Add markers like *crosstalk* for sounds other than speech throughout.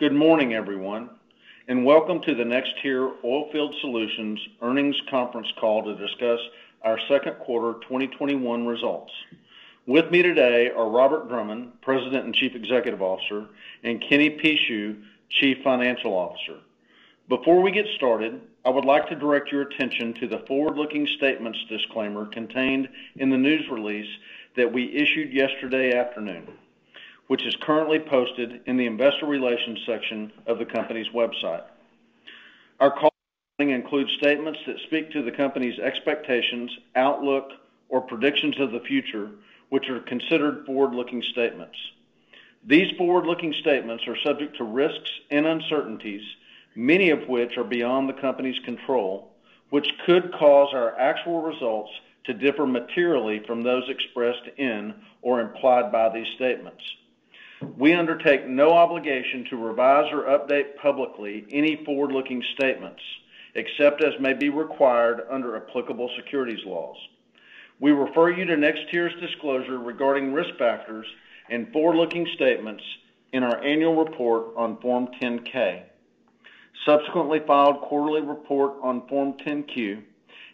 Good morning, everyone, and welcome to the NexTier Oilfield Solutions earnings conference call to discuss our second quarter 2021 results. With me today are Robert Drummond, President and Chief Executive Officer, and Kenny Pucheu, Chief Financial Officer. Before we get started, I would like to direct your attention to the forward-looking statements disclaimer contained in the news release that we issued yesterday afternoon which is currently posted in the investor relations section of the company's website. Our call includes statements that speak to the company's expectations, outlook, or predictions of the future, which are considered forward-looking statements. These forward-looking statements are subject to risks and uncertainties, many of which are beyond the company's control, which could cause our actual results to differ materially from those expressed in or implied by these statements. We undertake no obligation to revise or update publicly any forward-looking statements, except as may be required under applicable securities laws. We refer you to NexTier's disclosure regarding risk factors and forward-looking statements in our annual report on Form 10-K, subsequently filed quarterly report on Form 10-Q,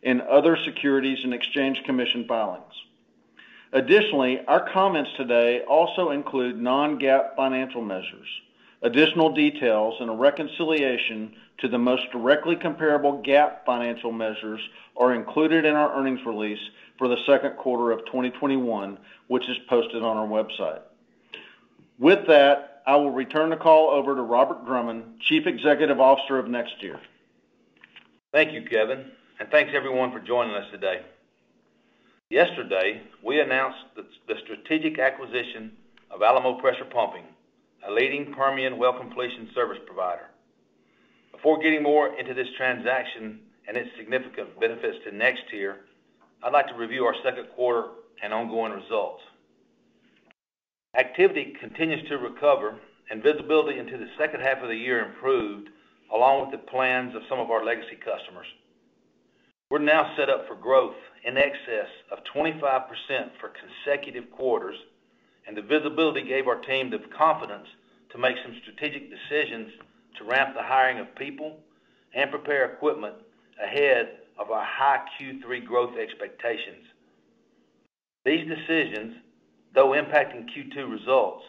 and other Securities and Exchange Commission filings. Additionally, our comments today also include non-GAAP financial measures. Additional details and a reconciliation to the most directly comparable GAAP financial measures are included in our earnings release for the second quarter of 2021, which is posted on our website. With that, I will return the call over to Robert Drummond, Chief Executive Officer of NexTier. Thank you, Kevin, and thanks everyone for joining us today. Yesterday, we announced the strategic acquisition of Alamo Pressure Pumping, a leading Permian well completion service provider. Before getting more into this transaction and its significant benefits to NexTier, I'd like to review our second quarter and ongoing results. Activity continues to recover and visibility into the second half of the year improved, along with the plans of some of our legacy customers. We're now set up for growth in excess of 25% for consecutive quarters, and the visibility gave our team the confidence to make some strategic decisions to ramp the hiring of people and prepare equipment ahead of our high Q3 growth expectations. These decisions, though impacting Q2 results,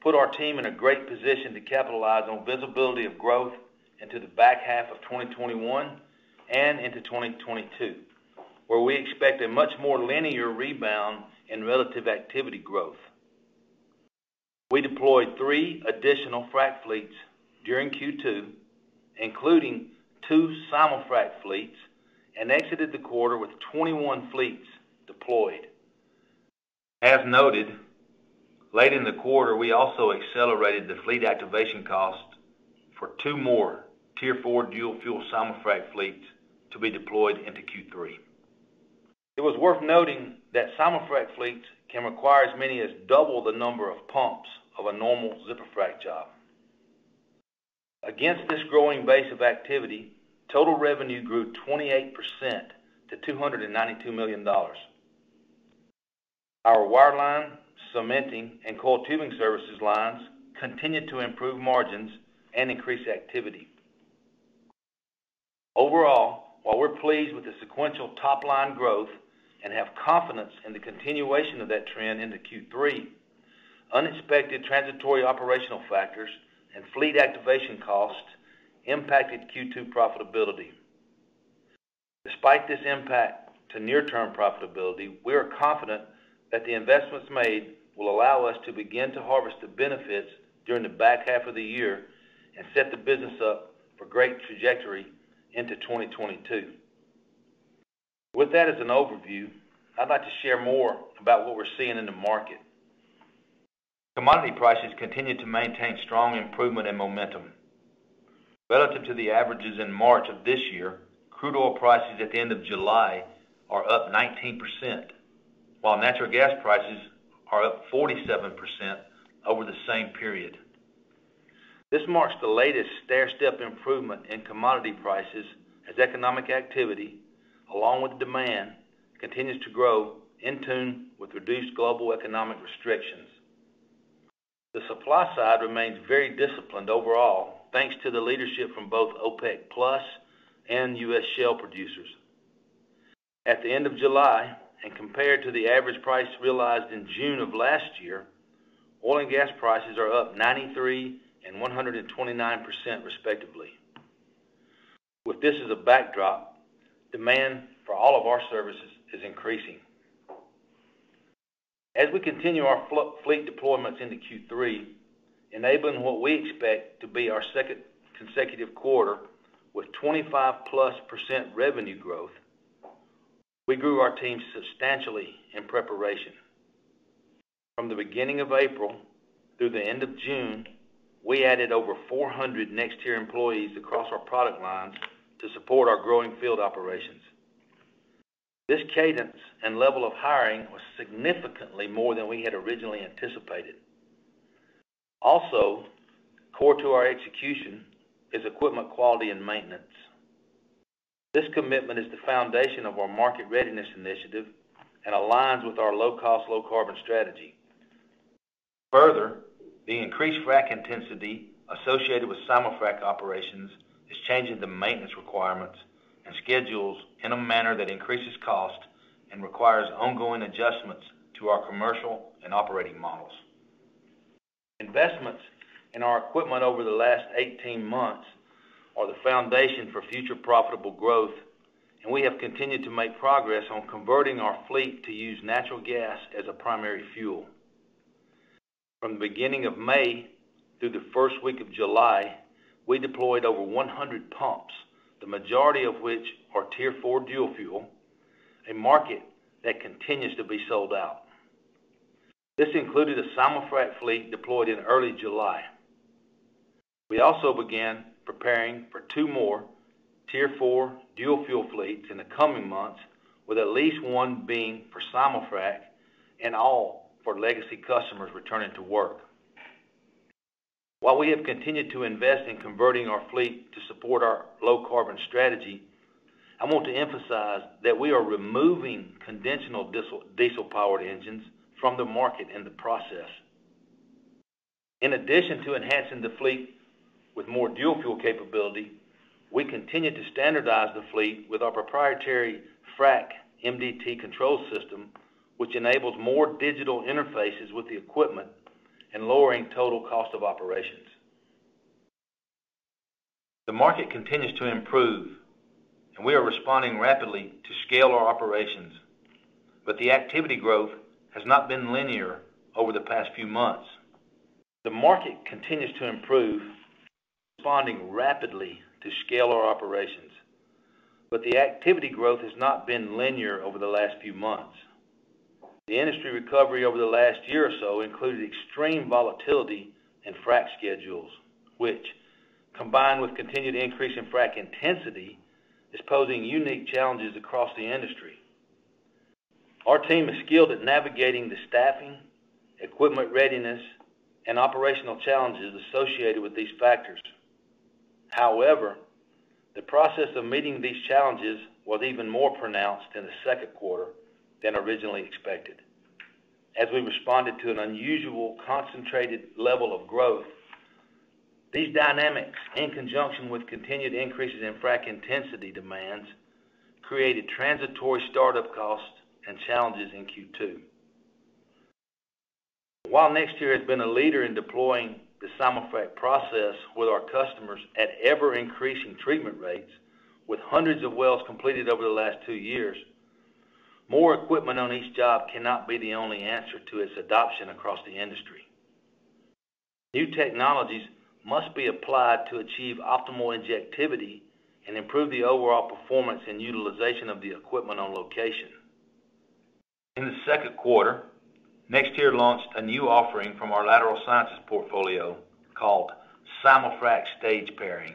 put our team in a great position to capitalize on visibility of growth into the back half of 2021 and into 2022, where we expect a much more linear rebound in relative activity growth. We deployed three additional frac fleets during Q2, including two simul-frac fleets, and exited the quarter with 21 fleets deployed. As noted, late in the quarter, we also accelerated the fleet activation cost for two more Tier 4 dual-fuel simul-frac fleets to be deployed into Q3. It was worth noting that simul-frac fleets can require as many as double the number of pumps of a normal zipper frac job. Against this growing base of activity, total revenue grew 28% to $292 million. Our wireline, cementing, and coiled tubing services lines continued to improve margins and increase activity. Overall, while we're pleased with the sequential top-line growth and have confidence in the continuation of that trend into Q3, unexpected transitory operational factors and fleet activation costs impacted Q2 profitability. Despite this impact to near-term profitability, we are confident that the investments made will allow us to begin to harvest the benefits during the back half of the year and set the business up for great trajectory into 2022. With that as an overview, I'd like to share more about what we're seeing in the market. Commodity prices continue to maintain strong improvement and momentum. Relative to the averages in March of this year, crude oil prices at the end of July are up 19%, while natural gas prices are up 47% over the same period. This marks the latest stair-step improvement in commodity prices as economic activity, along with demand, continues to grow in tune with reduced global economic restrictions. The supply side remains very disciplined overall, thanks to the leadership from both OPEC+ and U.S. shale producers. At the end of July, and compared to the average price realized in June of last year, oil and gas prices are up 93% and 129% respectively. With this as a backdrop, demand for all of our services is increasing. As we continue our fleet deployments into Q3, enabling what we expect to be our second consecutive quarter with 25%+ revenue growth, we grew our team substantially in preparation. From the beginning of April through the end of June, we added over 400 NexTier employees across our product lines to support our growing field operations. This cadence and level of hiring was significantly more than we had originally anticipated. Also, core to our execution is equipment quality and maintenance. This commitment is the foundation of our market readiness initiative and aligns with our low-cost, low-carbon strategy. Further, the increased frac intensity associated with simul-frac operations is changing the maintenance requirements and schedules in a manner that increases cost and requires ongoing adjustments to our commercial and operating models. Investments in our equipment over the last 18 months are the foundation for future profitable growth, and we have continued to make progress on converting our fleet to use natural gas as a primary fuel. From the beginning of May through the first week of July, we deployed over 100 pumps, the majority of which are Tier 4 dual fuel, a market that continues to be sold out. This included a simul-frac fleet deployed in early July. We also began preparing for two more Tier 4 dual fuel fleets in the coming months, with at least one being for simul-frac and all for legacy customers returning to work. While we have continued to invest in converting our fleet to support our low-carbon strategy, I want to emphasize that we are removing conventional diesel-powered engines from the market in the process. In addition to enhancing the fleet with more dual fuel capability, we continue to standardize the fleet with our proprietary Frac MDT control system, which enables more digital interfaces with the equipment and lowering total cost of operations. The market continues to improve, and we are responding rapidly to scale our operations. But the activity growth has not been linear over the past few months. The market continues to improve, responding rapidly to scale our operations. But the activity growth has not been linear over the last few months. The industry recovery over the last year or so included extreme volatility in frac schedules, which, combined with continued increase in frac intensity, is posing unique challenges across the industry. Our team is skilled at navigating the staffing, equipment readiness, and operational challenges associated with these factors. However, the process of meeting these challenges was even more pronounced in the second quarter than originally expected. As we responded to an unusual concentrated level of growth, these dynamics, in conjunction with continued increases in frac intensity demands, created transitory startup costs and challenges in Q2. While NexTier has been a leader in deploying the simul-frac process with our customers at ever-increasing treatment rates, with hundreds of wells completed over the last two years, more equipment on each job cannot be the only answer to its adoption across the industry. New technologies must be applied to achieve optimal injectivity and improve the overall performance and utilization of the equipment on location. In the second quarter, NexTier launched a new offering from our lateral sciences portfolio called simul-frac stage pairing.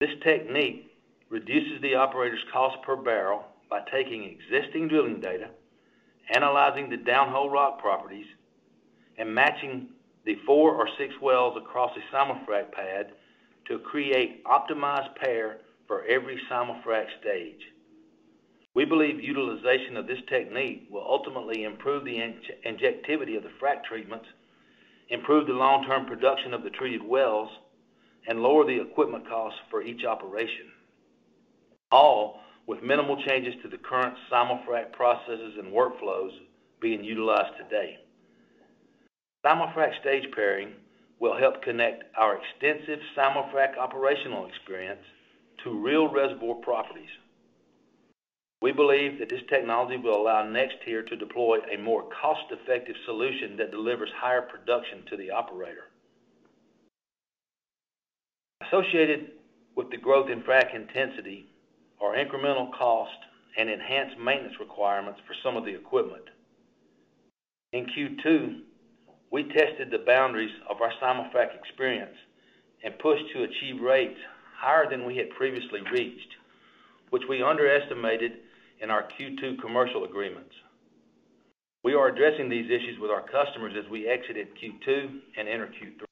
This technique reduces the operator's cost per barrel by taking existing drilling data, analyzing the downhole rock properties, and matching the four or six wells across a simul-frac pad to create optimized pair for every simul-frac stage. We believe utilization of this technique will ultimately improve the injectivity of the frac treatments, improve the long-term production of the treated wells, and lower the equipment costs for each operation, all with minimal changes to the current simul-frac processes and workflows being utilized today. simul-frac stage pairing will help connect our extensive simul-frac operational experience to real reservoir properties. We believe that this technology will allow NexTier to deploy a more cost-effective solution that delivers higher production to the operator. Associated with the growth in frac intensity are incremental cost and enhanced maintenance requirements for some of the equipment. In Q2, we tested the boundaries of our simul-frac experience and pushed to achieve rates higher than we had previously reached, which we underestimated in our Q2 commercial agreements. We are addressing these issues with our customers as we exited Q2 and enter Q3.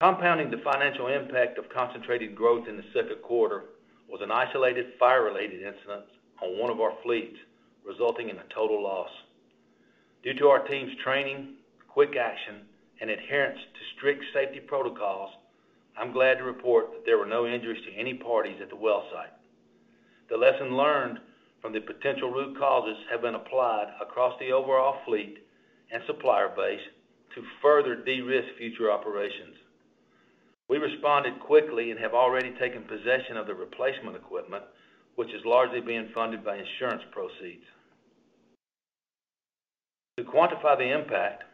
Compounding the financial impact of concentrated growth in the second quarter was an isolated fire-related incident on one of our fleets, resulting in a total loss. Due to our team's training, quick action, and adherence to strict safety protocols, I'm glad to report that there were no injuries to any parties at the well site. The lesson learned from the potential root causes have been applied across the overall fleet and supplier base to further de-risk future operations. We responded quickly and have already taken possession of the replacement equipment, which is largely being funded by insurance proceeds. To quantify the impact,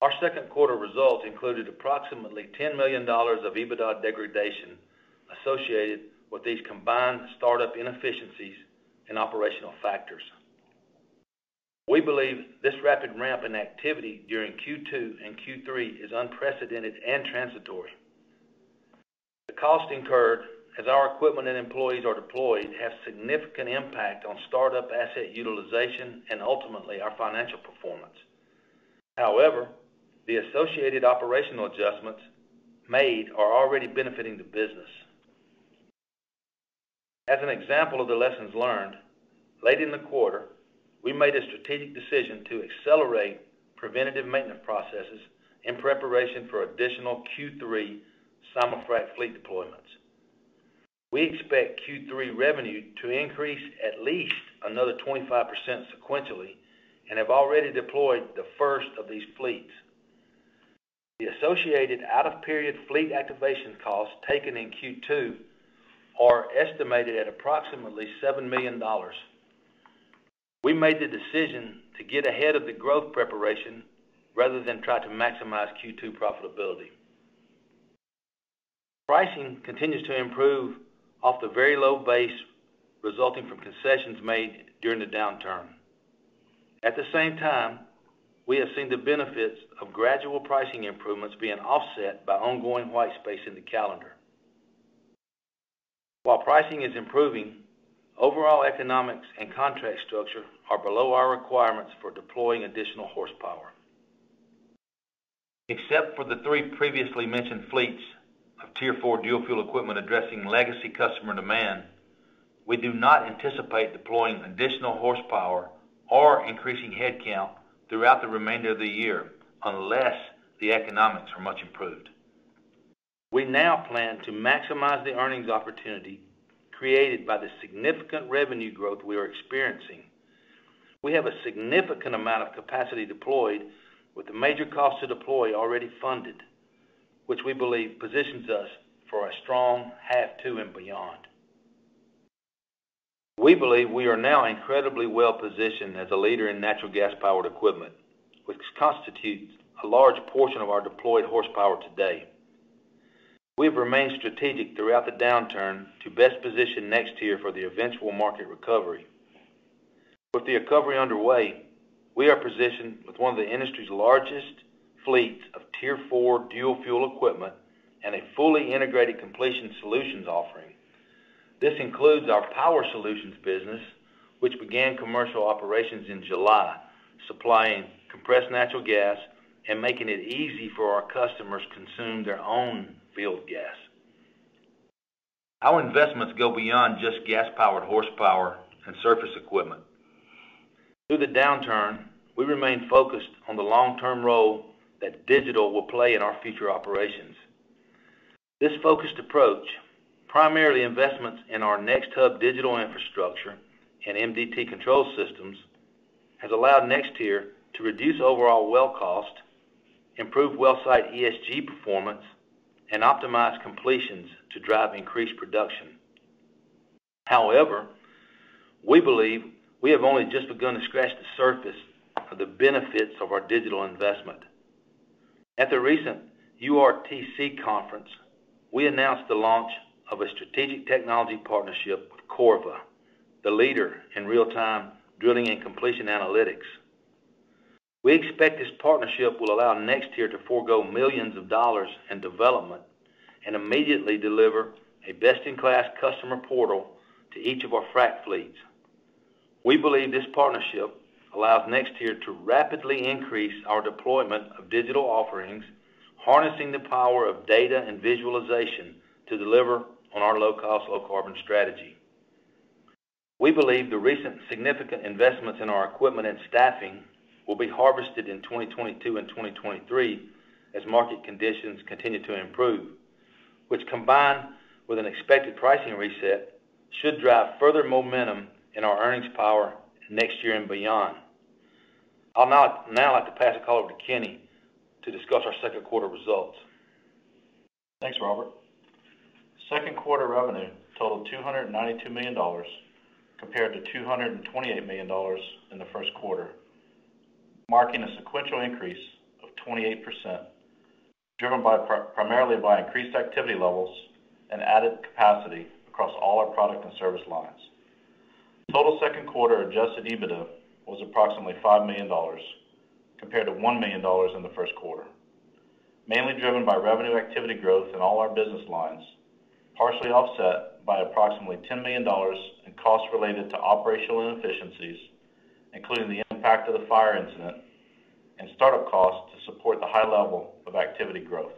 our second quarter results included approximately $10 million of EBITDA degradation associated with these combined startup inefficiencies and operational factors. We believe this rapid ramp in activity during Q2 and Q3 is unprecedented and transitory. The cost incurred as our equipment and employees are deployed have significant impact on startup asset utilization and ultimately our financial performance. However, the associated operational adjustments made are already benefiting the business. As an example of the lessons learned, late in the quarter, we made a strategic decision to accelerate preventative maintenance processes in preparation for additional Q3 simul-frac fleet deployments. We expect Q3 revenue to increase at least another 25% sequentially and have already deployed the first of these fleets. The associated out-of-period fleet activation costs taken in Q2 are estimated at approximately $7 million. We made the decision to get ahead of the growth preparation rather than try to maximize Q2 profitability. Pricing continues to improve off the very low base resulting from concessions made during the downturn. At the same time, we have seen the benefits of gradual pricing improvements being offset by ongoing white space in the calendar. While pricing is improving, overall economics and contract structure are below our requirements for deploying additional horsepower. Except for the three previously mentioned fleets of Tier 4 dual fuel equipment addressing legacy customer demand, we do not anticipate deploying additional horsepower or increasing headcount throughout the remainder of the year unless the economics are much improved. We now plan to maximize the earnings opportunity created by the significant revenue growth we are experiencing. We have a significant amount of capacity deployed with the major cost to deploy already funded, which we believe positions us for a strong half two and beyond. We believe we are now incredibly well-positioned as a leader in natural gas-powered equipment, which constitutes a large portion of our deployed horsepower today. We've remained strategic throughout the downturn to best position NexTier for the eventual market recovery. With the recovery underway, we are positioned with one of the industry's largest fleets of Tier 4 dual fuel equipment and a fully integrated completion solutions offering. This includes our Power Solutions business, which began commercial operations in July, supplying compressed natural gas and making it easy for our customers to consume their own field gas. Our investments go beyond just gas-powered horsepower and surface equipment. Through the downturn, we remain focused on the long-term role that digital will play in our future operations. This focused approach, primarily investments in our NexHub digital infrastructure and MDT control systems, has allowed NexTier to reduce overall well cost, improve well site ESG performance, and optimize completions to drive increased production. However, we believe we have only just begun to scratch the surface of the benefits of our digital investment. At the recent URTeC conference, we announced the launch of a strategic technology partnership with Corva, the leader in real-time drilling and completion analytics. We expect this partnership will allow NexTier to forego millions of dollars in development and immediately deliver a best-in-class customer portal to each of our frac fleets. We believe this partnership allows NexTier to rapidly increase our deployment of digital offerings, harnessing the power of data and visualization to deliver on our low-cost, low-carbon strategy. We believe the recent significant investments in our equipment and staffing will be harvested in 2022 and 2023 as market conditions continue to improve, which combined with an expected pricing reset, should drive further momentum in our earnings power next year and beyond. I'll now like to pass the call over to Kenny to discuss our second quarter results. Thanks, Robert. Second quarter revenue totaled $292 million compared to $228 million in the first quarter, marking a sequential increase of 28%, driven primarily by increased activity levels and added capacity across all our product and service lines. Total second quarter adjusted EBITDA was approximately $5 million compared to $1 million in the first quarter, mainly driven by revenue activity growth in all our business lines, partially offset by approximately $10 million in costs related to operational inefficiencies, including the impact of the fire incident and startup costs to support the high level of activity growth.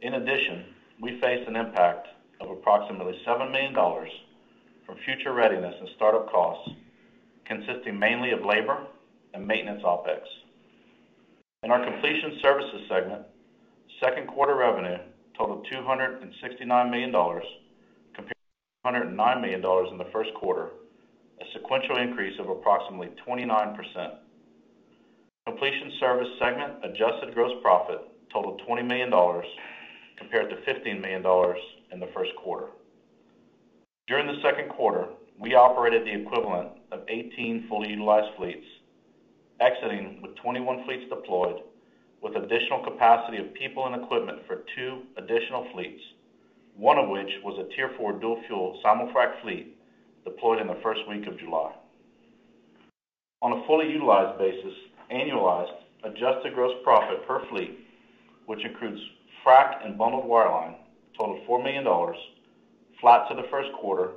In addition, we faced an impact of approximately $7 million from future readiness and startup costs, consisting mainly of labor and maintenance OpEx. In our Completion Services segment, second quarter revenue totaled $269 million compared to $209 million in the first quarter, a sequential increase of approximately 29%. Completion Services segment adjusted gross profit totaled $20 million compared to $15 million in the first quarter. During the second quarter, we operated the equivalent of 18 fully utilized fleets, exiting with 21 fleets deployed with additional capacity of people and equipment for two additional fleets, one of which was a Tier 4 dual fuel simul-frac fleet deployed in the first week of July. On a fully utilized basis, annualized adjusted gross profit per fleet, which includes frac and bundled wireline, totaled $4 million, flat to the first quarter,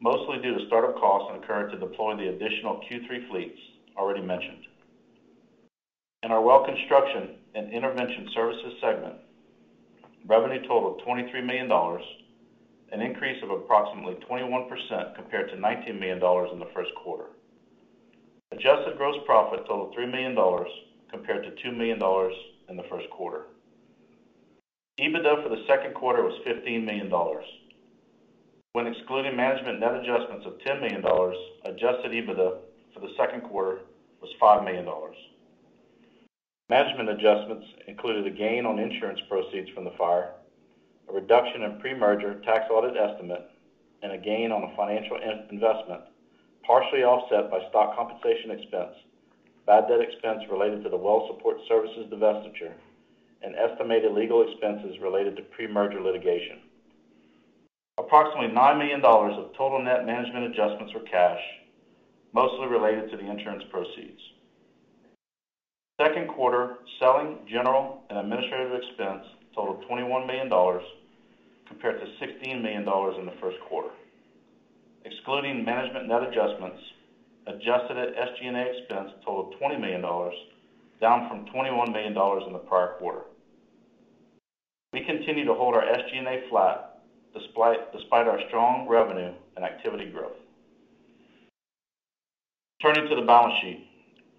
mostly due to startup costs incurred to deploy the additional Q3 fleets already mentioned. In our Well Construction and Intervention Services segment, revenue totaled $23 million, an increase of approximately 21% compared to $19 million in the first quarter. Adjusted gross profit totaled $3 million compared to $2 million in the first quarter. EBITDA for the second quarter was $15 million. When excluding management net adjustments of $10 million, adjusted EBITDA for the second quarter was $5 million. Management adjustments included a gain on insurance proceeds from the fire, a reduction in pre-merger tax audit estimate, and a gain on a financial investment, partially offset by stock compensation expense, bad debt expense related to the Well Support Services divestiture, and estimated legal expenses related to pre-merger litigation. Approximately $9 million of total net management adjustments were cash, mostly related to the insurance proceeds. Second quarter selling, general, and administrative expense totaled $21 million compared to $16 million in the first quarter. Excluding management net adjustments, adjusted SG&A expense totaled $20 million, down from $21 million in the prior quarter. We continue to hold our SG&A flat despite our strong revenue and activity growth. Turning to the balance sheet.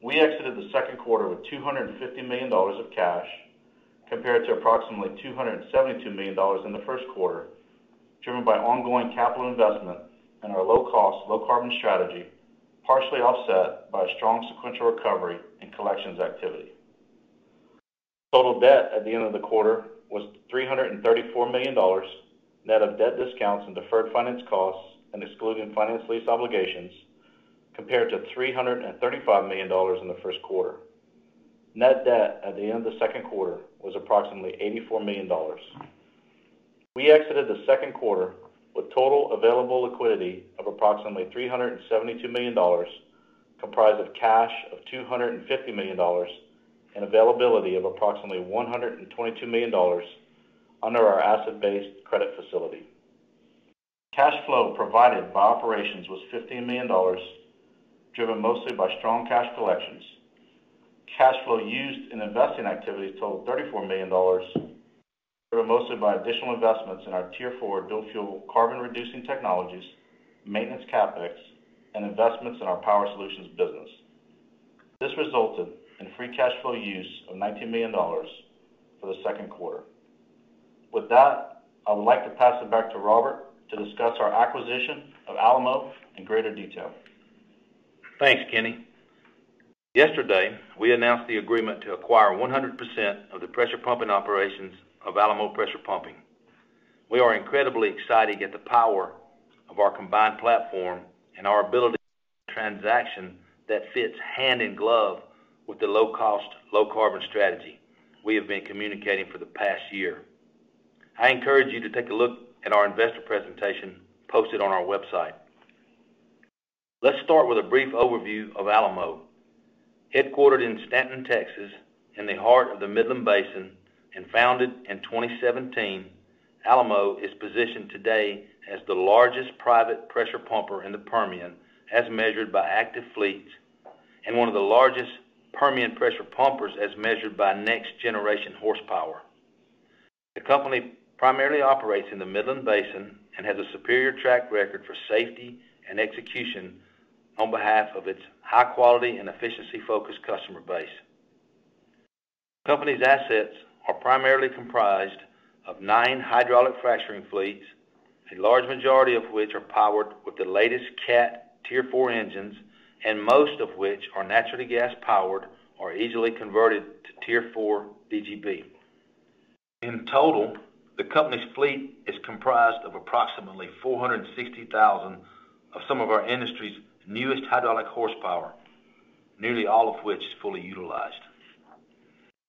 We exited the second quarter with $250 million of cash compared to approximately $272 million in the first quarter, driven by ongoing capital investment and our low-cost, low-carbon strategy, partially offset by a strong sequential recovery in collections activity. Total debt at the end of the quarter was $334 million, net of debt discounts and deferred finance costs and excluding finance lease obligations, compared to $335 million in the first quarter. Net debt at the end of the second quarter was approximately $84 million. We exited the second quarter with total available liquidity of approximately $372 million, comprised of cash of $250 million and availability of approximately $122 million under our asset-based credit facility. Cash flow provided by operations was $15 million, driven mostly by strong cash collections. Cash flow used in investing activities totaled $34 million, driven mostly by additional investments in our Tier 4 dual-fuel carbon-reducing technologies, maintenance CapEx, and investments in our Power Solutions business. This resulted in free cash flow use of $19 million for the second quarter. With that, I would like to pass it back to Robert to discuss our acquisition of Alamo in greater detail. Thanks, Kenny. Yesterday, we announced the agreement to acquire 100% of the pressure pumping operations of Alamo Pressure Pumping. We are incredibly excited at the power of our combined platform and our ability to transaction that fits hand in glove with the low-cost, low-carbon strategy we have been communicating for the past year. I encourage you to take a look at our investor presentation posted on our website. Let's start with a brief overview of Alamo. Headquartered in Stanton, Texas, in the heart of the Midland Basin, and founded in 2017, Alamo is positioned today as the largest private pressure pumper in the Permian, as measured by active fleets, and one of the largest Permian pressure pumpers as measured by next-generation horsepower. The company primarily operates in the Midland Basin and has a superior track record for safety and execution on behalf of its high-quality and efficiency-focused customer base. The company's assets are primarily comprised of nine hydraulic fracturing fleets, a large majority of which are powered with the latest Cat Tier 4 engines, and most of which are naturally gas-powered or easily converted to Tier 4 DGB. In total, the company's fleet is comprised of approximately 460,000 of some of our industry's newest hydraulic horsepower, nearly all of which is fully utilized.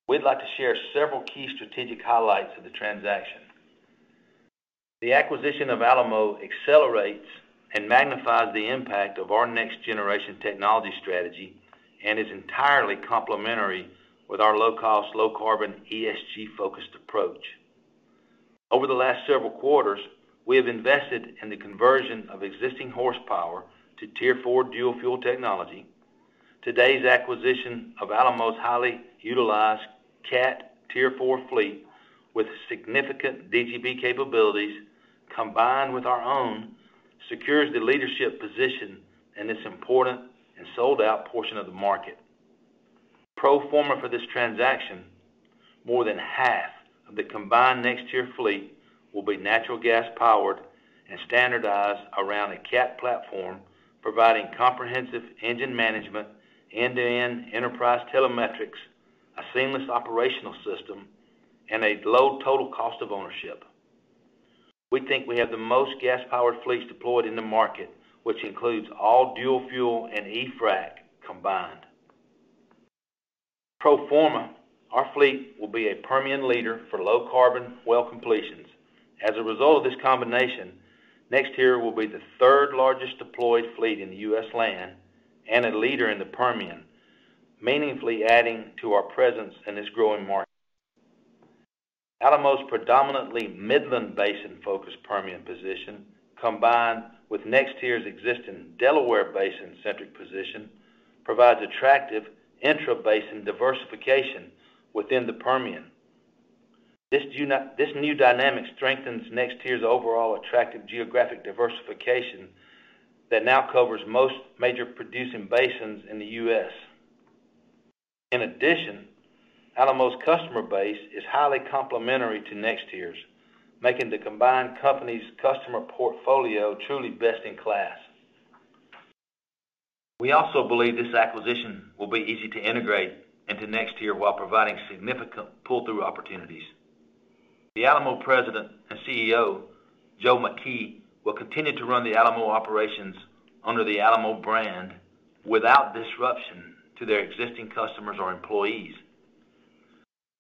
We'd like to share several key strategic highlights of the transaction. The acquisition of Alamo accelerates and magnifies the impact of our next-generation technology strategy and is entirely complementary with our low-cost, low-carbon, ESG-focused approach. Over the last several quarters, we have invested in the conversion of existing horsepower to Tier 4 dual-fuel technology. Today's acquisition of Alamo's highly utilized Cat Tier 4 fleet with significant DGB capabilities, combined with our own, secures the leadership position in this important and sold-out portion of the market. Pro forma for this transaction, more than half of the combined NexTier fleet will be natural gas-powered and standardized around a Cat platform, providing comprehensive engine management, end-to-end enterprise telemetrics, a seamless operational system, and a low total cost of ownership. We think we have the most gas-powered fleets deployed in the market, which includes all dual-fuel and e-frac combined. Pro forma, our fleet will be a Permian leader for low-carbon well completions. As a result of this combination, NexTier will be the third-largest deployed fleet in the U.S. land and a leader in the Permian, meaningfully adding to our presence in this growing market. Alamo's predominantly Midland Basin-focused Permian position, combined with Next NexTier's existing Delaware Basin-centric position, provides attractive intra-basin diversification within the Permian. This new dynamic strengthens NexTier's overall attractive geographic diversification that now covers most major producing basins in the U.S. In addition, Alamo's customer base is highly complementary to NexTier's, making the combined company's customer portfolio truly best in class. We also believe this acquisition will be easy to integrate into NexTier while providing significant pull-through opportunities. The Alamo President and CEO, Joe McKee, will continue to run the Alamo operations under the Alamo brand without disruption to their existing customers or employees.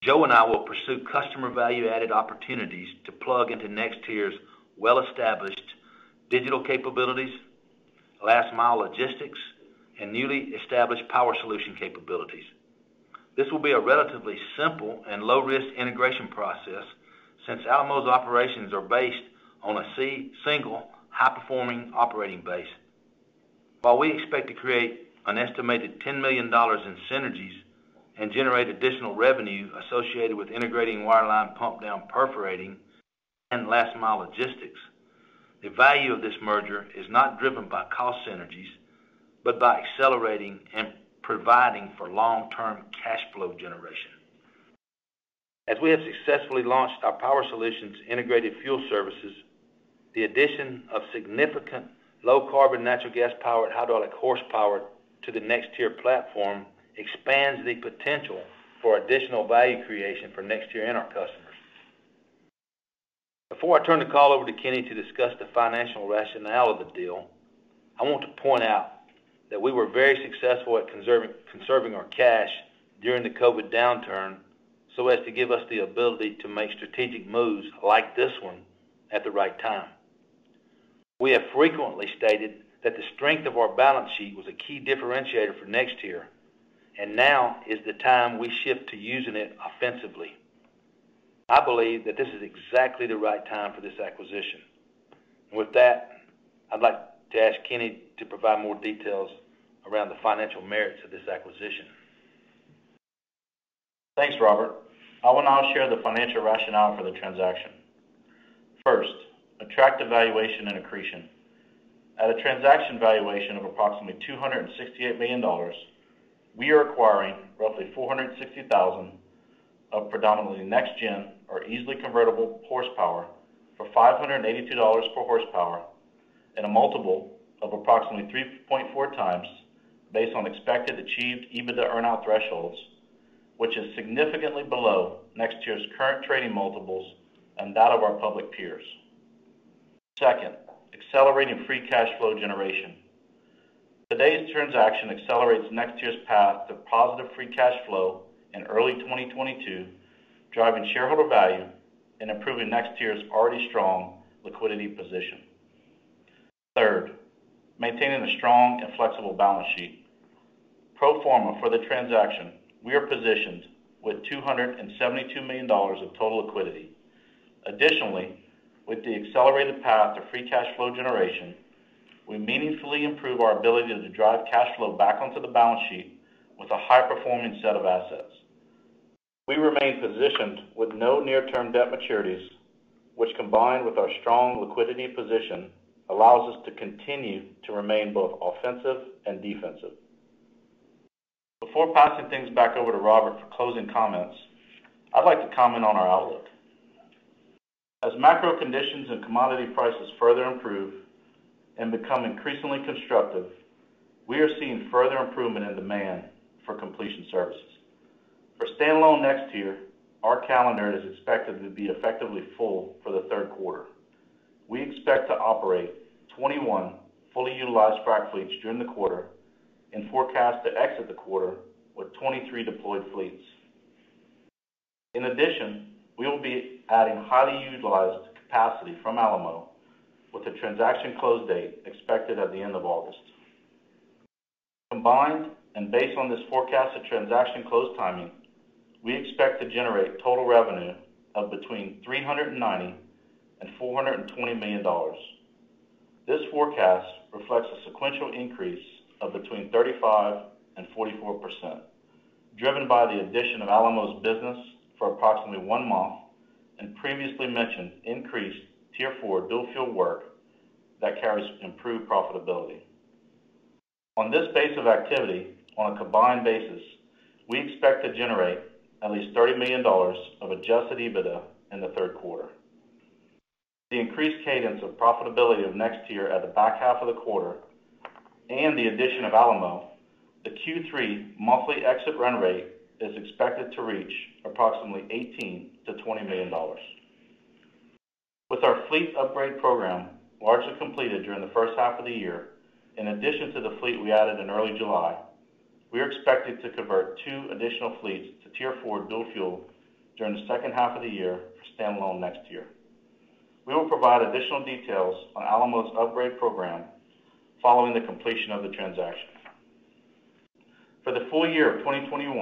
Joe and I will pursue customer value-added opportunities to plug into NexTier's well-established digital capabilities, last mile logistics, and newly established power solution capabilities. This will be a relatively simple and low-risk integration process since Alamo's operations are based on a single high-performing operating base. While we expect to create an estimated $10 million in synergies and generate additional revenue associated with integrating wireline pump down perforating and last mile logistics, the value of this merger is not driven by cost synergies, but by accelerating and providing for long-term cash flow generation. As we have successfully launched our Power Solutions integrated fuel services, the addition of significant low carbon natural gas powered hydraulic horsepower to the NexTier platform expands the potential for additional value creation for NexTier and our customers. Before I turn the call over to Kenny to discuss the financial rationale of the deal, I want to point out that we were very successful at conserving our cash during the COVID downturn so as to give us the ability to make strategic moves like this one at the right time. We have frequently stated that the strength of our balance sheet was a key differentiator for NexTier, and now is the time we shift to using it offensively. I believe that this is exactly the right time for this acquisition. With that, I'd like to ask Kenny to provide more details around the financial merits of this acquisition. Thanks, Robert. I will now share the financial rationale for the transaction. First, attractive valuation and accretion. At a transaction valuation of approximately $268 million, we are acquiring roughly 460,000 of predominantly next-gen or easily convertible horsepower for $582 per horsepower and a multiple of approximately 3.4x based on expected achieved EBITDA earn-out thresholds, which is significantly below NexTier's current trading multiples and that of our public peers. Second, accelerating free cash flow generation. Today's transaction accelerates NexTier's path to positive free cash flow in early 2022, driving shareholder value and improving NexTier's already strong liquidity position. Third, maintaining a strong and flexible balance sheet. Pro forma for the transaction, we are positioned with $272 million of total liquidity. Additionally, with the accelerated path to free cash flow generation, we meaningfully improve our ability to drive cash flow back onto the balance sheet with a high-performing set of assets. We remain positioned with no near-term debt maturities, which combined with our strong liquidity position, allows us to continue to remain both offensive and defensive. Before passing things back over to Robert for closing comments, I'd like to comment on our outlook. As macro conditions and commodity prices further improve and become increasingly constructive, we are seeing further improvement in demand for completion services. For standalone NexTier, our calendar is expected to be effectively full for the third quarter. We expect to operate 21 fully utilized frac fleets during the quarter and forecast to exit the quarter with 23 deployed fleets. In addition, we will be adding highly utilized capacity from Alamo with the transaction close date expected at the end of August. Combined and based on this forecasted transaction close timing, we expect to generate total revenue of between $390 million and $420 million. This forecast reflects a sequential increase of between 35% and 44%, driven by the addition of Alamo's business for approximately one month and previously mentioned increased Tier 4 dual fuel work that carries improved profitability. On this base of activity, on a combined basis, we expect to generate at least $30 million of adjusted EBITDA in the third quarter. The increased cadence of profitability of NexTier at the back half of the quarter and the addition of Alamo, the Q3 monthly exit run rate is expected to reach approximately $18 million-$20 million. With our fleet upgrade program largely completed during the first half of the year, in addition to the fleet we added in early July, we are expected to convert two additional fleets to Tier 4 dual fuel during the second half of the year for standalone next year. We will provide additional details on Alamo's upgrade program following the completion of the transaction. For the full year of 2021,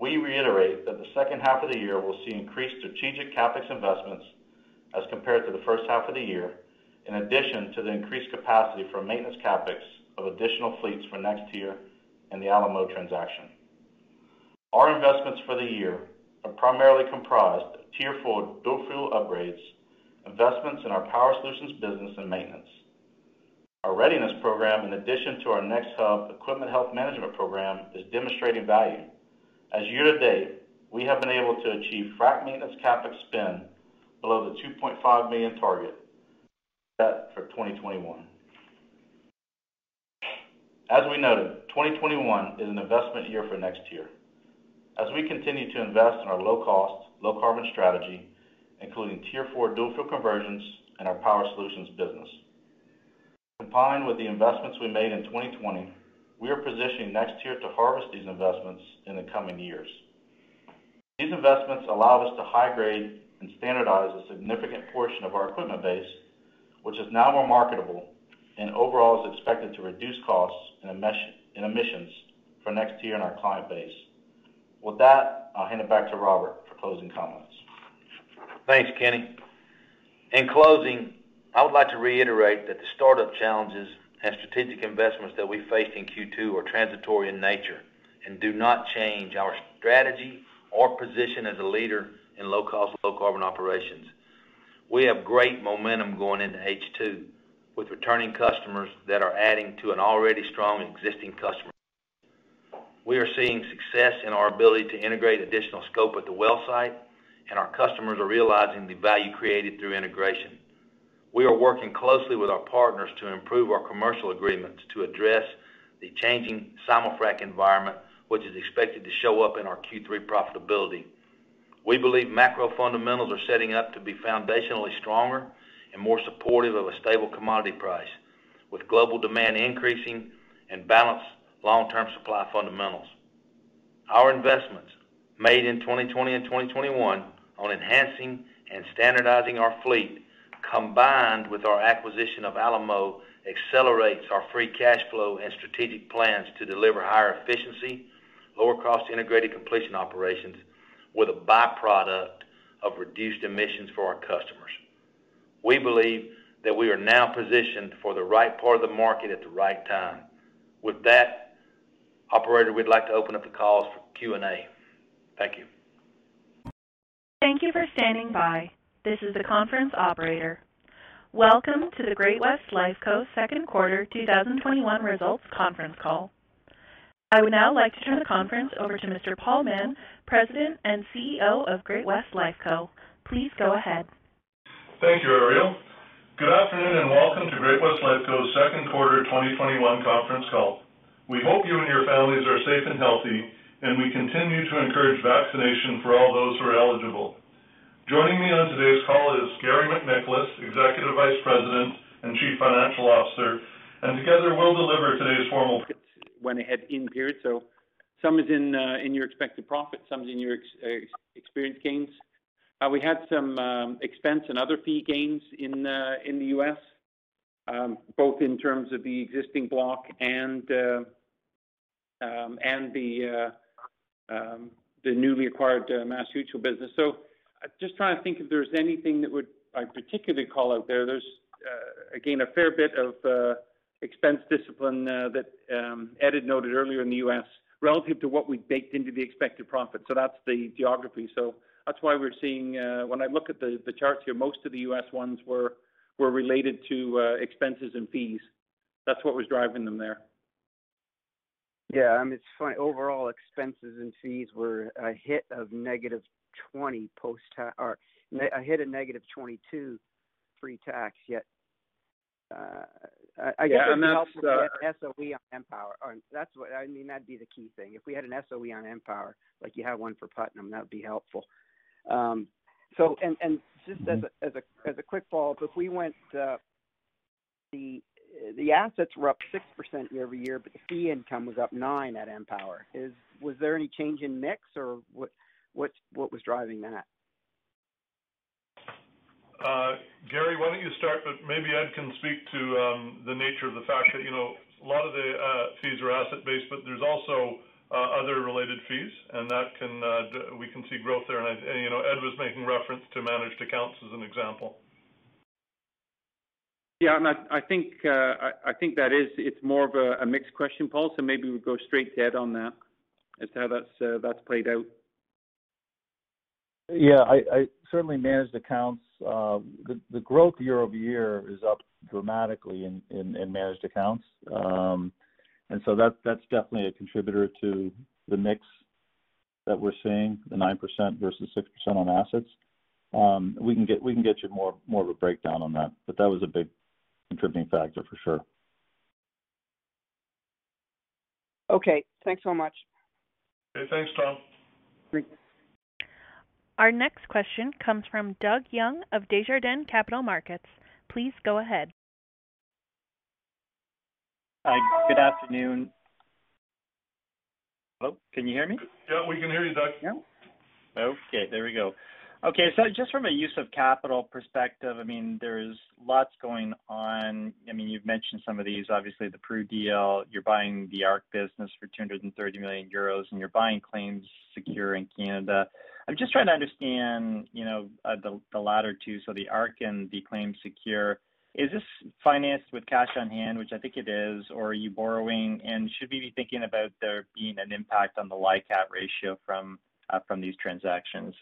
we reiterate that the second half of the year will see increased strategic CapEx investments as compared to the first half of the year, in addition to the increased capacity for maintenance CapEx of additional fleets for NexTier and the Alamo transaction. Our investments for the year are primarily comprised of Tier 4 dual fuel upgrades, investments in our Power Solutions business, and maintenance. Our readiness program, in addition to our NexHub equipment health management program, is demonstrating value. As year to date, we have been able to achieve frac maintenance CapEx spend below the 2.5 million target set for 2021. As we noted, 2021 is an investment year for NexTier as we continue to invest in our low-cost, low-carbon strategy, including Tier 4 dual fuel conversions and our Power Solutions business. Combined with the investments we made in 2020, we are positioning NexTier to harvest these investments in the coming years. These investments allow us to high grade and standardize a significant portion of our equipment base, which is now more marketable and overall is expected to reduce costs and emissions for NexTier and our client base. With that, I'll hand it back to Robert for closing comments. Thanks, Kenny. In closing, I would like to reiterate that the startup challenges and strategic investments that we faced in Q2 are transitory in nature and do not change our strategy or position as a leader in low-cost, low-carbon operations. We have great momentum going into H2 with returning customers that are adding to an already strong existing customer. We are seeing success in our ability to integrate additional scope at the well site, and our customers are realizing the value created through integration. We are working closely with our partners to improve our commercial agreements to address the changing simul-frac environment, which is expected to show up in our Q3 profitability. We believe macro fundamentals are setting up to be foundationally stronger and more supportive of a stable commodity price, with global demand increasing and balanced long-term supply fundamentals. Our investments made in 2020 and 2021 on enhancing and standardizing our fleet, combined with our acquisition of Alamo, accelerates our free cash flow and strategic plans to deliver higher efficiency, lower cost integrated completion operations with a byproduct of reduced emissions for our customers. We believe that we are now positioned for the right part of the market at the right time. With that, operator, we'd like to open up the calls for Q&A. Thank you. Thank you for standing by. This is the conference operator. Welcome to the Great-West Lifeco second quarter 2021 results conference call. I would now like to turn the conference over to Mr. Paul Mahon, President and CEO of Great-West Lifeco. Please go ahead. Thank you, Ariel. Good afternoon, and welcome to Great-West Lifeco's second quarter 2021 conference call. We hope you and your families are safe and healthy, and we continue to encourage vaccination for all those who are eligible. Joining me on today's call is Garry MacNicholas, Executive Vice President and Chief Financial Officer, and together we'll deliver today's formal. Went ahead in period. So some is in uh, your expected profit, some is in your uh, experience gains. Uh, we had some um, expense and other fee gains in the U.S., um, both in terms of the existing block and um, and the newly acquired MassMutual business. Just trying to think if there's anything that would I'd particularly call out there. There's uh, again a fair bit of uh, expense discipline uh, that um, Ed had noted earlier in the U.S. relative to what we baked into the expected profit. So that's the geography. So that's why we're seeing when I look at the the charts here, most of the U.S. ones were were related to expenses and fees. That's what was driving them there. Yeah. I mean, it's funny. Overall expenses and fees were a hit of -20 post-tax or I hit a -22 pre-tax, yet uh, I guess. Yeah. That's SOE uh, on Empower. That's what I mean, that'd be the key thing. If we had an SOE on Empower, like you have one for Putnam, that would be helpful. Um, so, and and just as a as a as a quick follow-up, if we went, uh, the the assets were up 6% year-over-year, but the fee income was up 9 at Empower. Is Was there any change in mix or what was driving that? Uh, Garry, why don't you start, but maybe Ed can speak to um, the nature of the fact that, you know, a lot of the uh, fees are asset-based, but there's also uh, other related fees, and that can we can see growth there. And you know, Ed was making reference to managed accounts as an example. Yeah. I think that is, it's more of a mixed question, Paul, so maybe we go straight to Ed on that as to how that's played out. Yeah. I certainly managed accounts. The growth year-over-year is up dramatically in managed accounts. Um and so that's definitely a contributor to the mix that we're seeing, the 9% versus 6% on assets. We can get you more of a breakdown on that, but that was a big contributing factor for sure. Okay. Thanks so much. Okay. Thanks, Tom. Great. Our next question comes from Doug Young of Desjardins Capital Markets. Please go ahead. Hi. Good afternoon. Hello, can you hear me? Yeah, we can hear you, Doug. Yeah. Okay, there we go. Okay. So just from a use of capital perspective, I mean, there's lots going on. I mean, you've mentioned some of these, obviously the Pru deal. You're buying the ARK business for 230 million euros, and you're buying Claims Secure in Canada. I'm just trying to understand, you know, uh, the the latter two, so the ARK and the Claims Secure. Is this financed with cash on hand, which I think it is, or are you borrowing? And should we be thinking about there being an impact on the LICAT ratio from uh, from these transactions?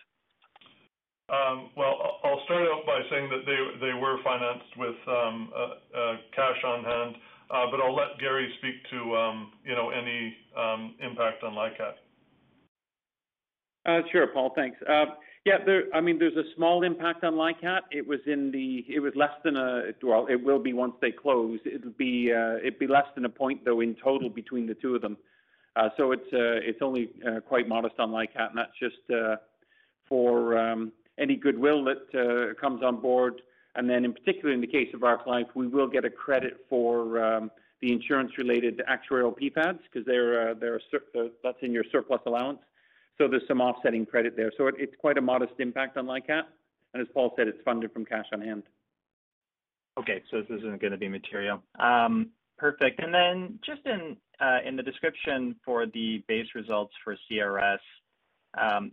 Um, well, I'll start out by saying that they they were financed with um, uh, uh, cash on hand. Uh, but I'll let Garry speak to, um, you know, any impact on LICAT. Uh, sure, Paul. Thanks. Yeah, I mean, there's a small impact on LICAT. It was in the, it was less than a. Well, it will be once they close. It'd be less than a point, though, in total between the two of them. Uh, so it's it's only quite modest on LICAT, and that's just for any goodwill that uh, comes on board. And then in particular, in the case of Ark Life, we will get a credit for um, the insurance-related actuarial PfADs because uh, that's in your surplus allowance. So there's some offsetting credit there. So it's quite a modest impact on LICAT. And as Paul said, it's funded from cash on hand. Okay. So this isn't gonna be material. Um, perfect. And then just uh, in the description for the base results for CRS, Um,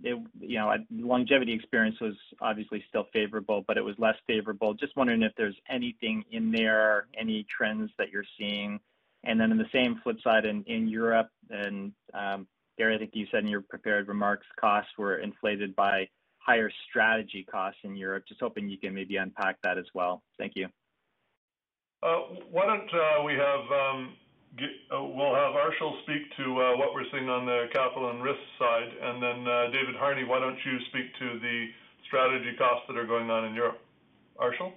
longevity experience was obviously still favorable, but it was less favorable. Just wondering if there's anything in there, any trends that you're seeing. And then, in the same flip side in Europe, and um, Garry, I think you said in your prepared remarks, costs were inflated by higher strategy costs in Europe. Just hoping you can maybe unpack that as well. Thank you. Uh, why don't uh, we have um, Uh, Arshil speak to uh, what we're seeing on the capital and risk side, and then uh, David Harney, why don't you speak to the strategy costs that are going on in Europe? Arshil?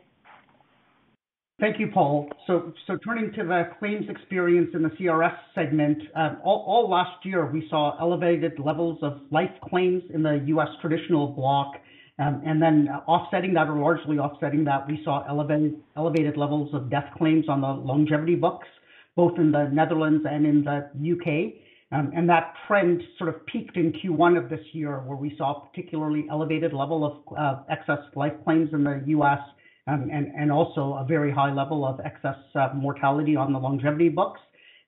Thank you, Paul. So, so turning to the claims experience in the CRS segment, um, all all last year, we saw elevated levels of life claims in the U.S. traditional block. Um, and then offsetting that or largely offsetting that, we saw elevated, elevated levels of death claims on the longevity books, both in the Netherlands and in the U.K. Um, and that trend sort of peaked in Q1 of this year, where we saw a particularly elevated level of uh, excess life claims in the U.S., um, and also a very high level of excess uh, mortality on the longevity books.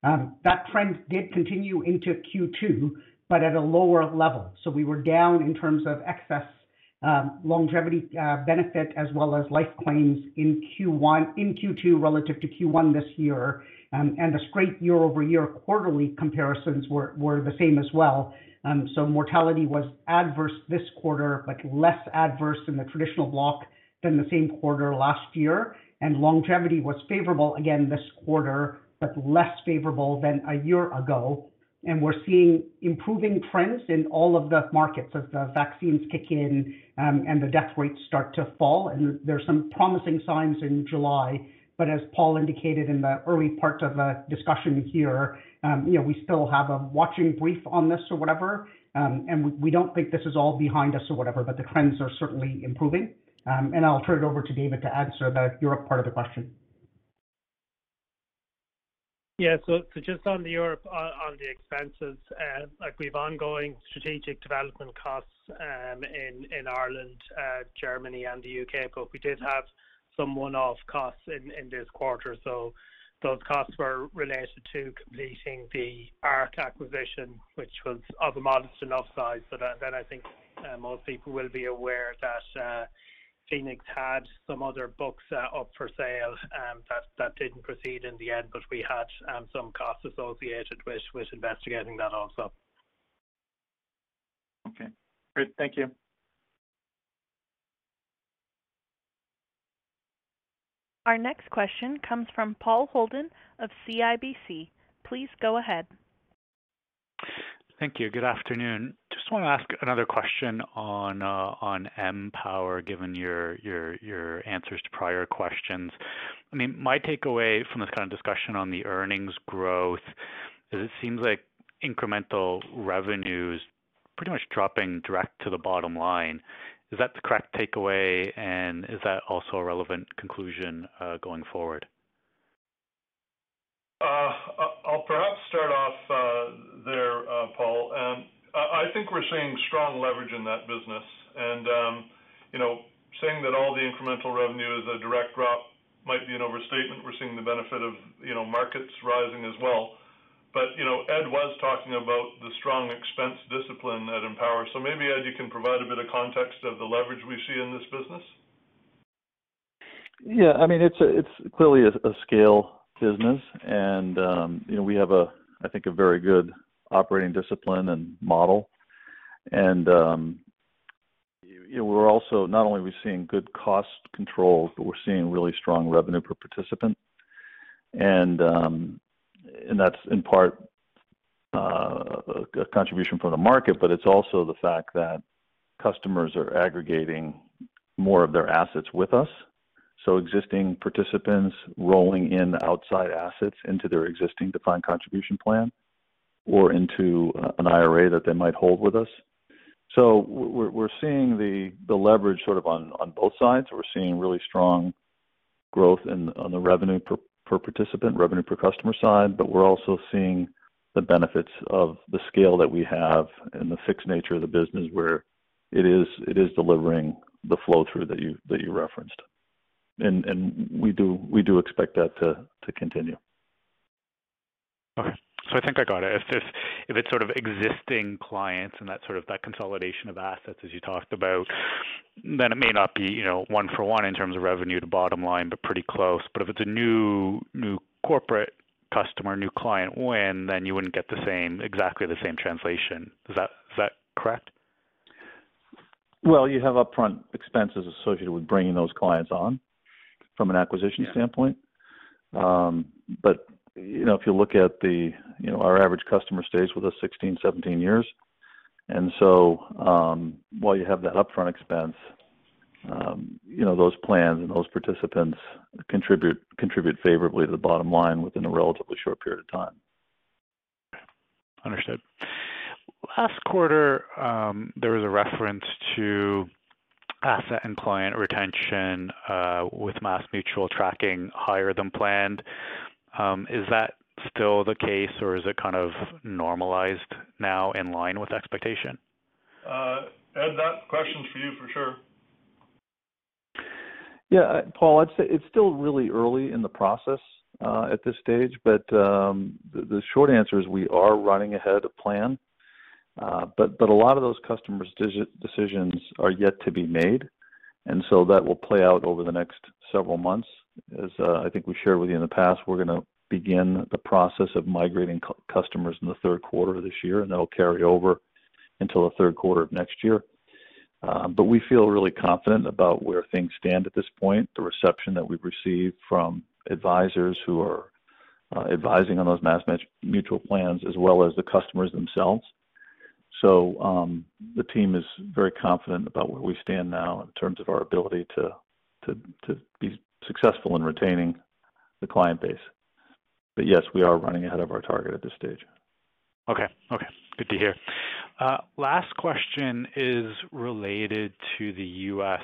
Um, that trend did continue into Q2, but at a lower level. So we were down in terms of excess longevity uh, benefit as well as life claims in Q1, in Q2 relative to Q1 this year. The straight year-over-year quarterly comparisons were the same as well. Um, so mortality was adverse this quarter, but less adverse in the traditional block than the same quarter last year. And longevity was favorable again this quarter, but less favorable than a year ago. And we're seeing improving trends in all of the markets as the vaccines kick in, and the death rates start to fall. And there's some promising signs in July. But as Paul indicated in the early part of the discussion here, um, you know, we still have a watching brief on this or whatever. Um, and we don't think this is all behind us or whatever, but the trends are certainly improving. Um, and I'll turn it over to David to answer the Europe part of the question. Yeah. So just on the Europe, uh, on the expenses, uh, like we've ongoing strategic development costs in Ireland, uh, Germany and the U.K., but we did have some one-off costs in this quarter. So those costs were related to completing the ARK acquisition, which was of a modest enough size. So that I think uh, most people will be aware that uh, Phoenix had some other books uh, up for sale um, that didn't proceed in the end, but we had um, some costs associated with investigating that also. Okay, great. Thank you. Our next question comes from Paul Holden of CIBC. Please go ahead. Thank you. Good afternoon. Just want to ask another question on uh, Empower, given your answers to prior questions. I mean, my takeaway from this kind of discussion on the earnings growth is it seems like incremental revenues pretty much dropping direct to the bottom line. Is that the correct takeaway? And is that also a relevant conclusion uh, going forward? Uh, uh, I'll perhaps start off there, Paul. Um, I think we're seeing strong leverage in that business. And um, you know, saying that all the incremental revenue is a direct drop might be an overstatement. We're seeing the benefit of, you know, markets rising as well. But, you know, Ed was talking about the strong expense discipline at Empower. So maybe, Ed, you can provide a bit of context of the leverage we see in this business. Yeah. I mean, it's it's clearly a scale business. And um, you know, we have, a, I think, a very good operating discipline and model. And um, you know, we're also not only are we seeing good cost controls, but we're seeing really strong revenue per participant. Um, And that's in part uh, a contribution from the market, but it's also the fact that customers are aggregating more of their assets with us. So existing participants rolling in outside assets into their existing defined contribution plan or into uh, an IRA that they might hold with us. So we're we're seeing the the leverage sort of on on both sides. We're seeing really strong growth in on the revenue per participant, revenue per customer side, but we're also seeing the benefits of the scale that we have and the fixed nature of the business where it is it is delivering the flow through that you that you referenced. And and we do we do expect that to to continue. Okay. I think I got it. If if it's sort of existing clients and that sort of that consolidation of assets as you talked about, then it may not be, you know, one for one in terms of revenue to bottom line, but pretty close. But if it's a new new corporate customer, new client win, then you wouldn't get the same, exactly the same translation. Is that is that correct? Well, you have upfront expenses associated with bringing those clients on from an acquisition standpoint. Um, You know, if you look at the, you know, our average customer stays with us 16, 17 years. And so um, while you have that upfront expense, um, you know, those plans and those participants contribute contribute favorably to the bottom line within a relatively short period of time. Understood. Last quarter, um, there was a reference to asset and client retention, uh, with MassMutual tracking higher than planned. Um, is that still the case, or is it kind of normalized now in line with expectation? Uh, Ed, that question's for you for sure. Yeah. Paul, I'd say it's still really early in the process. Uh, at this stage, but um, the short answer is we are running ahead of plan. Uh but but a lot of those customers' decisions are yet to be made, and so that will play out over the next several months. As uh, I think we shared with you in the past, we're gonna begin the process of migrating customers in the third quarter of this year, and that'll carry over until the third quarter of next year. Uh, but we feel really confident about where things stand at this point, the reception that we've received from advisors who are uh, advising on those mass mutual plans, as well as the customers themselves. So, um, the team is very confident about where we stand now in terms of our ability to to, to be successful in retaining the client base. But yes, we are running ahead of our target at this stage. Okay. Okay, good to hear. Uh, last question is related to the U.S.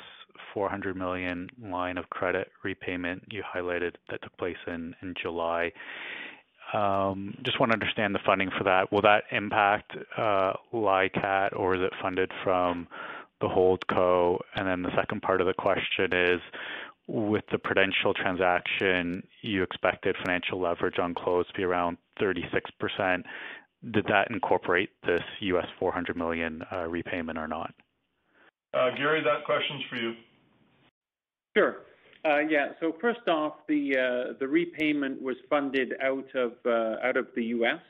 400 million line of credit repayment you highlighted that took place in July. Um, just want to understand the funding for that. Will that impact uh, LICAT, or is it funded from the holdco? And then the second part of the question is, with the Prudential transaction, you expected financial leverage on close to be around 36%. Did that incorporate this US $400 million uh, repayment or not? Uh, Garry, that question's for you. Sure. Uh, yeah. So first off, the repayment was funded out of the U.S.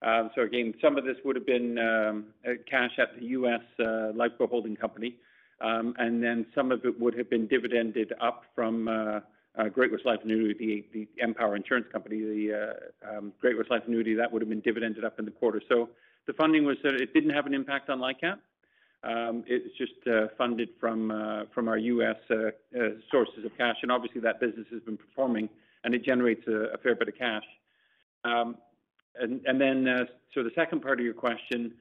Um, so again, some of this would have been um, cash at the U.S. Lifeco holding company. Um, and then some of it would have been dividended up from uh, uh, Great-West Life Annuity, the Empower Insurance Company, the uh, um, Great-West Life Annuity, that would have been dividended up in the quarter. So the funding was that it didn't have an impact on LICAT. Um, it's just funded from our U.S. sources of cash, and obviously, that business has been performing, and it generates a fair bit of cash. And then, so the second part of your question,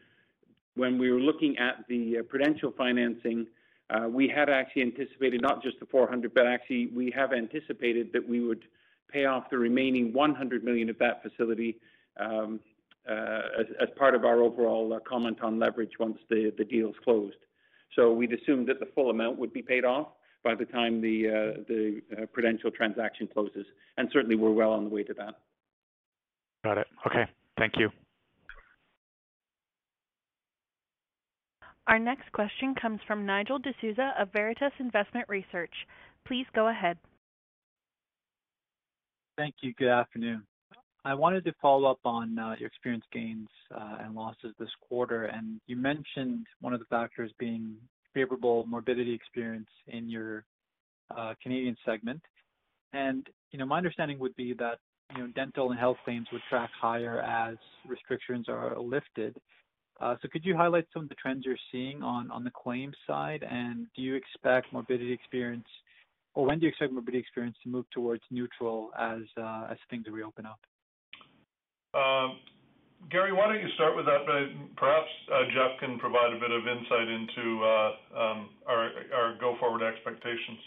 when we were looking at the Prudential financing, Uh, we had actually anticipated not just the 400, but actually we have anticipated that we would pay off the remaining 100 million of that facility, um, uh, as part of our overall uh, comment on leverage once the deal is closed. So we'd assumed that the full amount would be paid off by the time the Prudential transaction closes, and certainly we're well on the way to that. Got it. Okay. Thank you. Our next question comes from Nigel D'Souza of Veritas Investment Research. Please go ahead. Thank you. Good afternoon. I wanted to follow up on uh, your experience gains uh, and losses this quarter. And you mentioned one of the factors being favorable morbidity experience in your uh, Canadian segment. And you know, my understanding would be that, you know, dental and health claims would track higher as restrictions are lifted. Uh, so could you highlight some of the trends you're seeing on on the claims side? And do you expect morbidity experience, or when do you expect morbidity experience to move towards neutral as uh, as things reopen up? Um, Garry, why don't you start with that, but perhaps uh, Jeff can provide a bit of insight into um, our our go-forward expectations.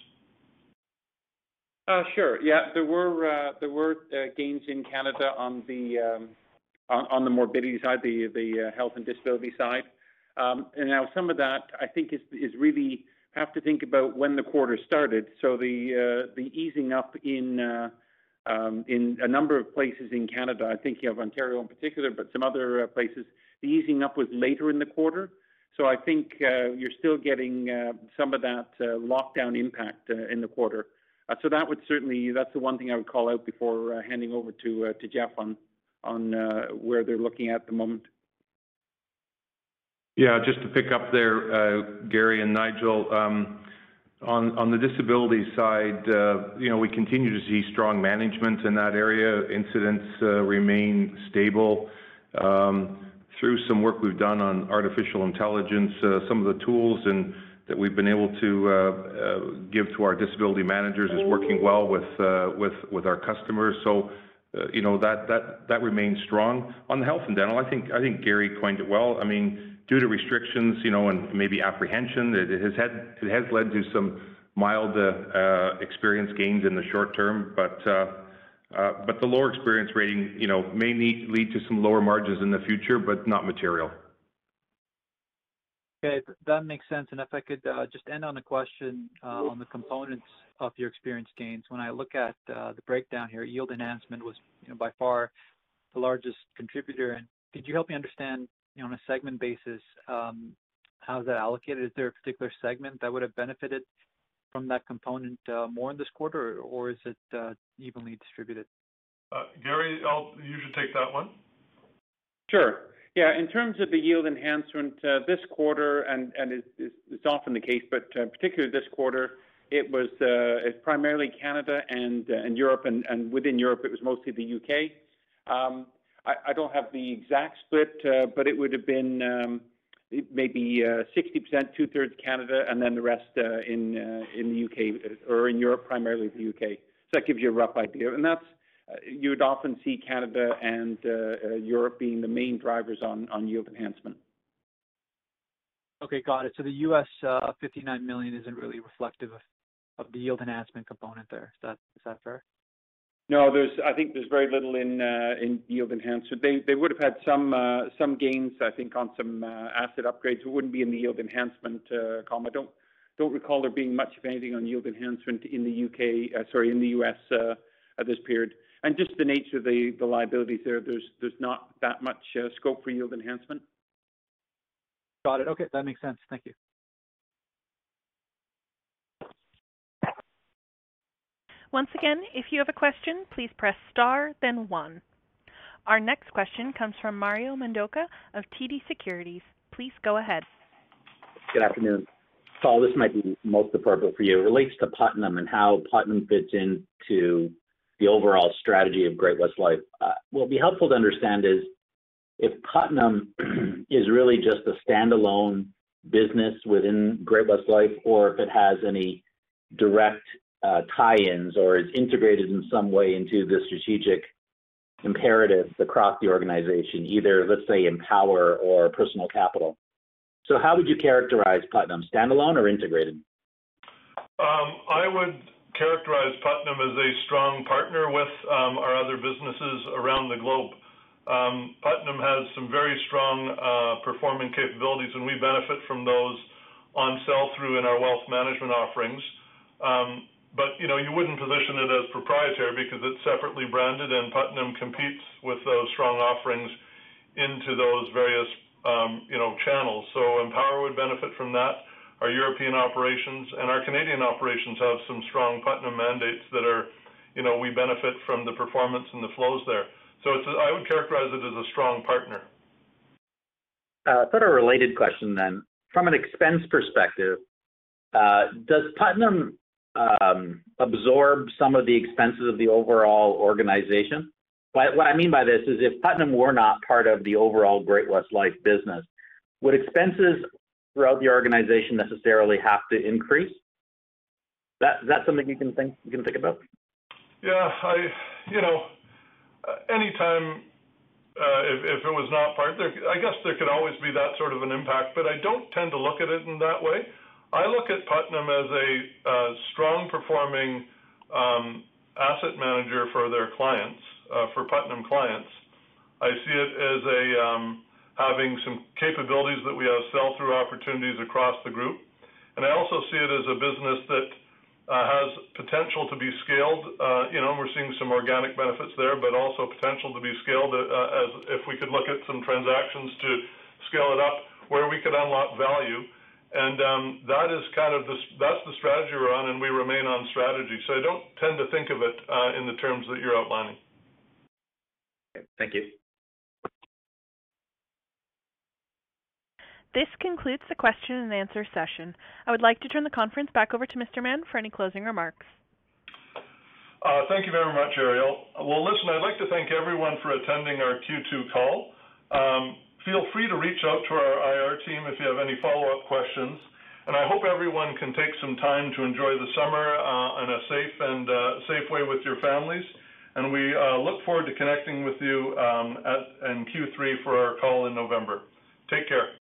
Sure. Yeah, there were there were gains in Canada on the um, morbidity side, the uh, health and disability side. Um, and now some of that, I think, is really have to think about when the quarter started. So the uh, easing up uh, um, in a number of places in Canada, I'm thinking of Ontario in particular, but some other places, the easing up was later in the quarter. So I think you're still getting some of that lockdown impact in the quarter. So that would certainly... That's the one thing I would call out before handing over to Jeff on Uh, where they're looking at the moment. Yeah, just to pick up there, uh, Garry and Nigel, um, on the disability side, uh, you know, we continue to see strong management in that area. Incidents remain stable. Um, through some work we've done on artificial intelligence, some of the tools and that we've been able to give to our disability managers is working well with our customers. So, Uh, you know, that that remains strong. On the health and dental, I think Garry coined it well. I mean, due to restrictions, you know, and maybe apprehension, it has had it has led to some mild uh, uh, experience gains in the short term. But uh but the lower experience rating, you know, may lead to some lower margins in the future, but not material. Okay, that makes sense. And if I could uh, just end on a question uh, on the components of your experience gains. When I look at uh, the breakdown here, yield enhancement was, you know, by far the largest contributor. And could you help me understand, you know, on a segment basis, um, how is that allocated? Is there a particular segment that would have benefited from that component more in this quarter, or is it evenly distributed? Garry, you should take that one. Sure. Yeah, in terms of the yield enhancement, uh, this quarter, and it's often the case, but uh, particularly this quarter, it was uh, primarily Canada and Europe, and within Europe, it was mostly the U.K. Um, I don't have the exact split, but it would have been um, maybe 60%, two-thirds Canada, and then the rest in in the U.K. or in Europe, primarily the U.K. So That gives you a rough idea. and That's you would often see Canada and uh, uh, Europe being the main drivers on yield enhancement. Okay, got it. So the U.S. Uh, 59 million isn't really reflective of the yield enhancement component there. Is that fair? No, I think there's very little in uh, yield enhancement. They would have had uh, some gains, I think, on some asset upgrades. It wouldn't be in the yield enhancement column. I don't recall there being much of anything on yield enhancement in the U.K., sorry, in the U.S. at this period and just the nature of the liabilities there, there's not that much uh, scope for yield enhancement. Got it. Okay, that makes sense. Thank you. Once again, if you have a question, please press star then one. Our next question comes from Mario Mendonca of TD Securities. Please go ahead. Good afternoon. Paul, this might be most appropriate for you. It relates to Putnam and how Putnam fits into the overall strategy of Great-West Life. Uh, will be helpful to understand is if Putnam *clears throat* is really just a standalone business within Great-West Life, or if it has any direct uh, tie-ins or is integrated in some way into the strategic imperatives across the organization, either, let's say, Empower or Personal Capital. So how would you characterize Putnam, standalone or integrated? Um, I would characterize Putnam as a strong partner with um, our other businesses around the globe. Um, Putnam has some very strong uh, performing capabilities, and we benefit from those on sell-through in our wealth management offerings. Um, but you know, you wouldn't position it as proprietary because it's separately branded, and Putnam competes with those strong offerings into those various um, you know channels. So Empower would benefit from that our European operations, and our Canadian operations have some strong Putnam mandates that are, you know, we benefit from the performance and the flows there. So it's, I would characterize it as a strong partner. Uh, sort of a related question then. From an expense perspective, uh, does Putnam um, absorb some of the expenses of the overall organization? What, what I mean by this is if Putnam were not part of the overall Great-West Life business, would expenses throughout the organization necessarily have to increase? That is that something you can think you can think about? Yeah, I you know, anytime uh, if if it was not part, there, I guess there could always be that sort of an impact, but I don't tend to look at it in that way. I look at Putnam as a uh, strong performing um, asset manager for their clients, uh, for Putnam clients. I see it as a um, having some capabilities that we have sell-through opportunities across the group. and I also see it as a business that uh, has potential to be scaled. Uh, you know, we're seeing some organic benefits there, but also potential to be scaled uh, as if we could look at some transactions to scale it up where we could unlock value. and um, That is kind of the that's the strategy we're on, and we remain on strategy. So I don't tend to think of it in the terms that you're outlining. Thank you. This concludes the question and answer session. I would like to turn the conference back over to Mr. Mahon for any closing remarks. Uh, thank you very much, Ariel. Well, listen, I'd like to thank everyone for attending our Q2 call. Um, feel free to reach out to our IR team if you have any follow-up questions. And I hope everyone can take some time to enjoy the summer uh, in a safe and uh, safe way with your families. And we uh, look forward to connecting with you um, at, in Q3 for our call in November. Take care.